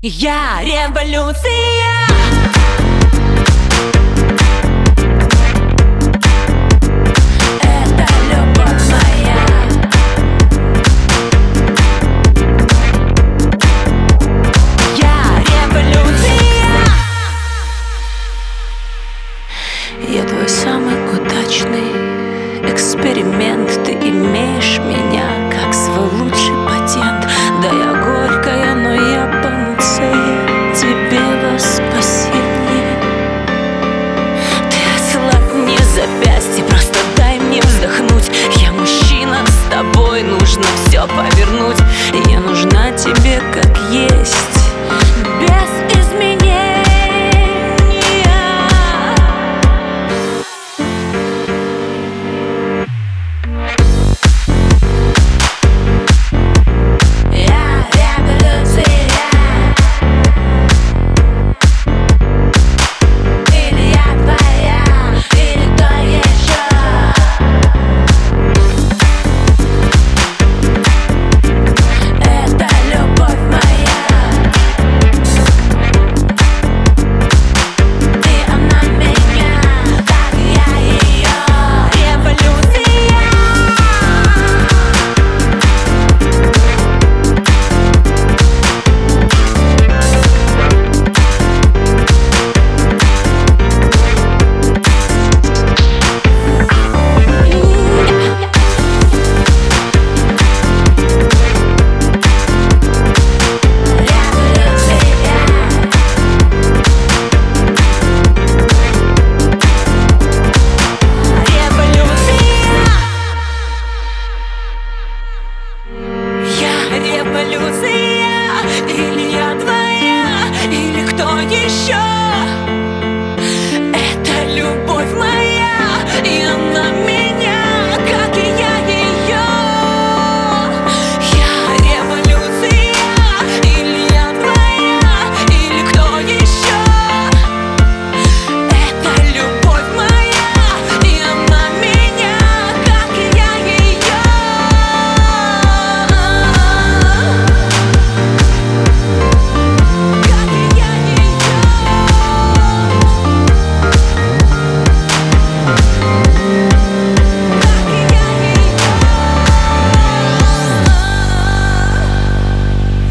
Я революция. Я твой самый удачный эксперимент революция,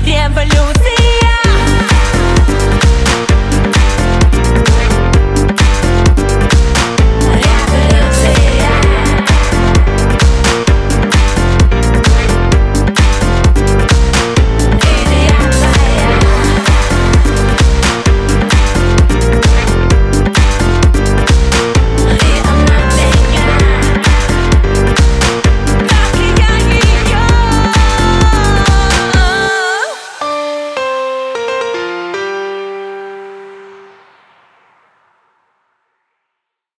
Революция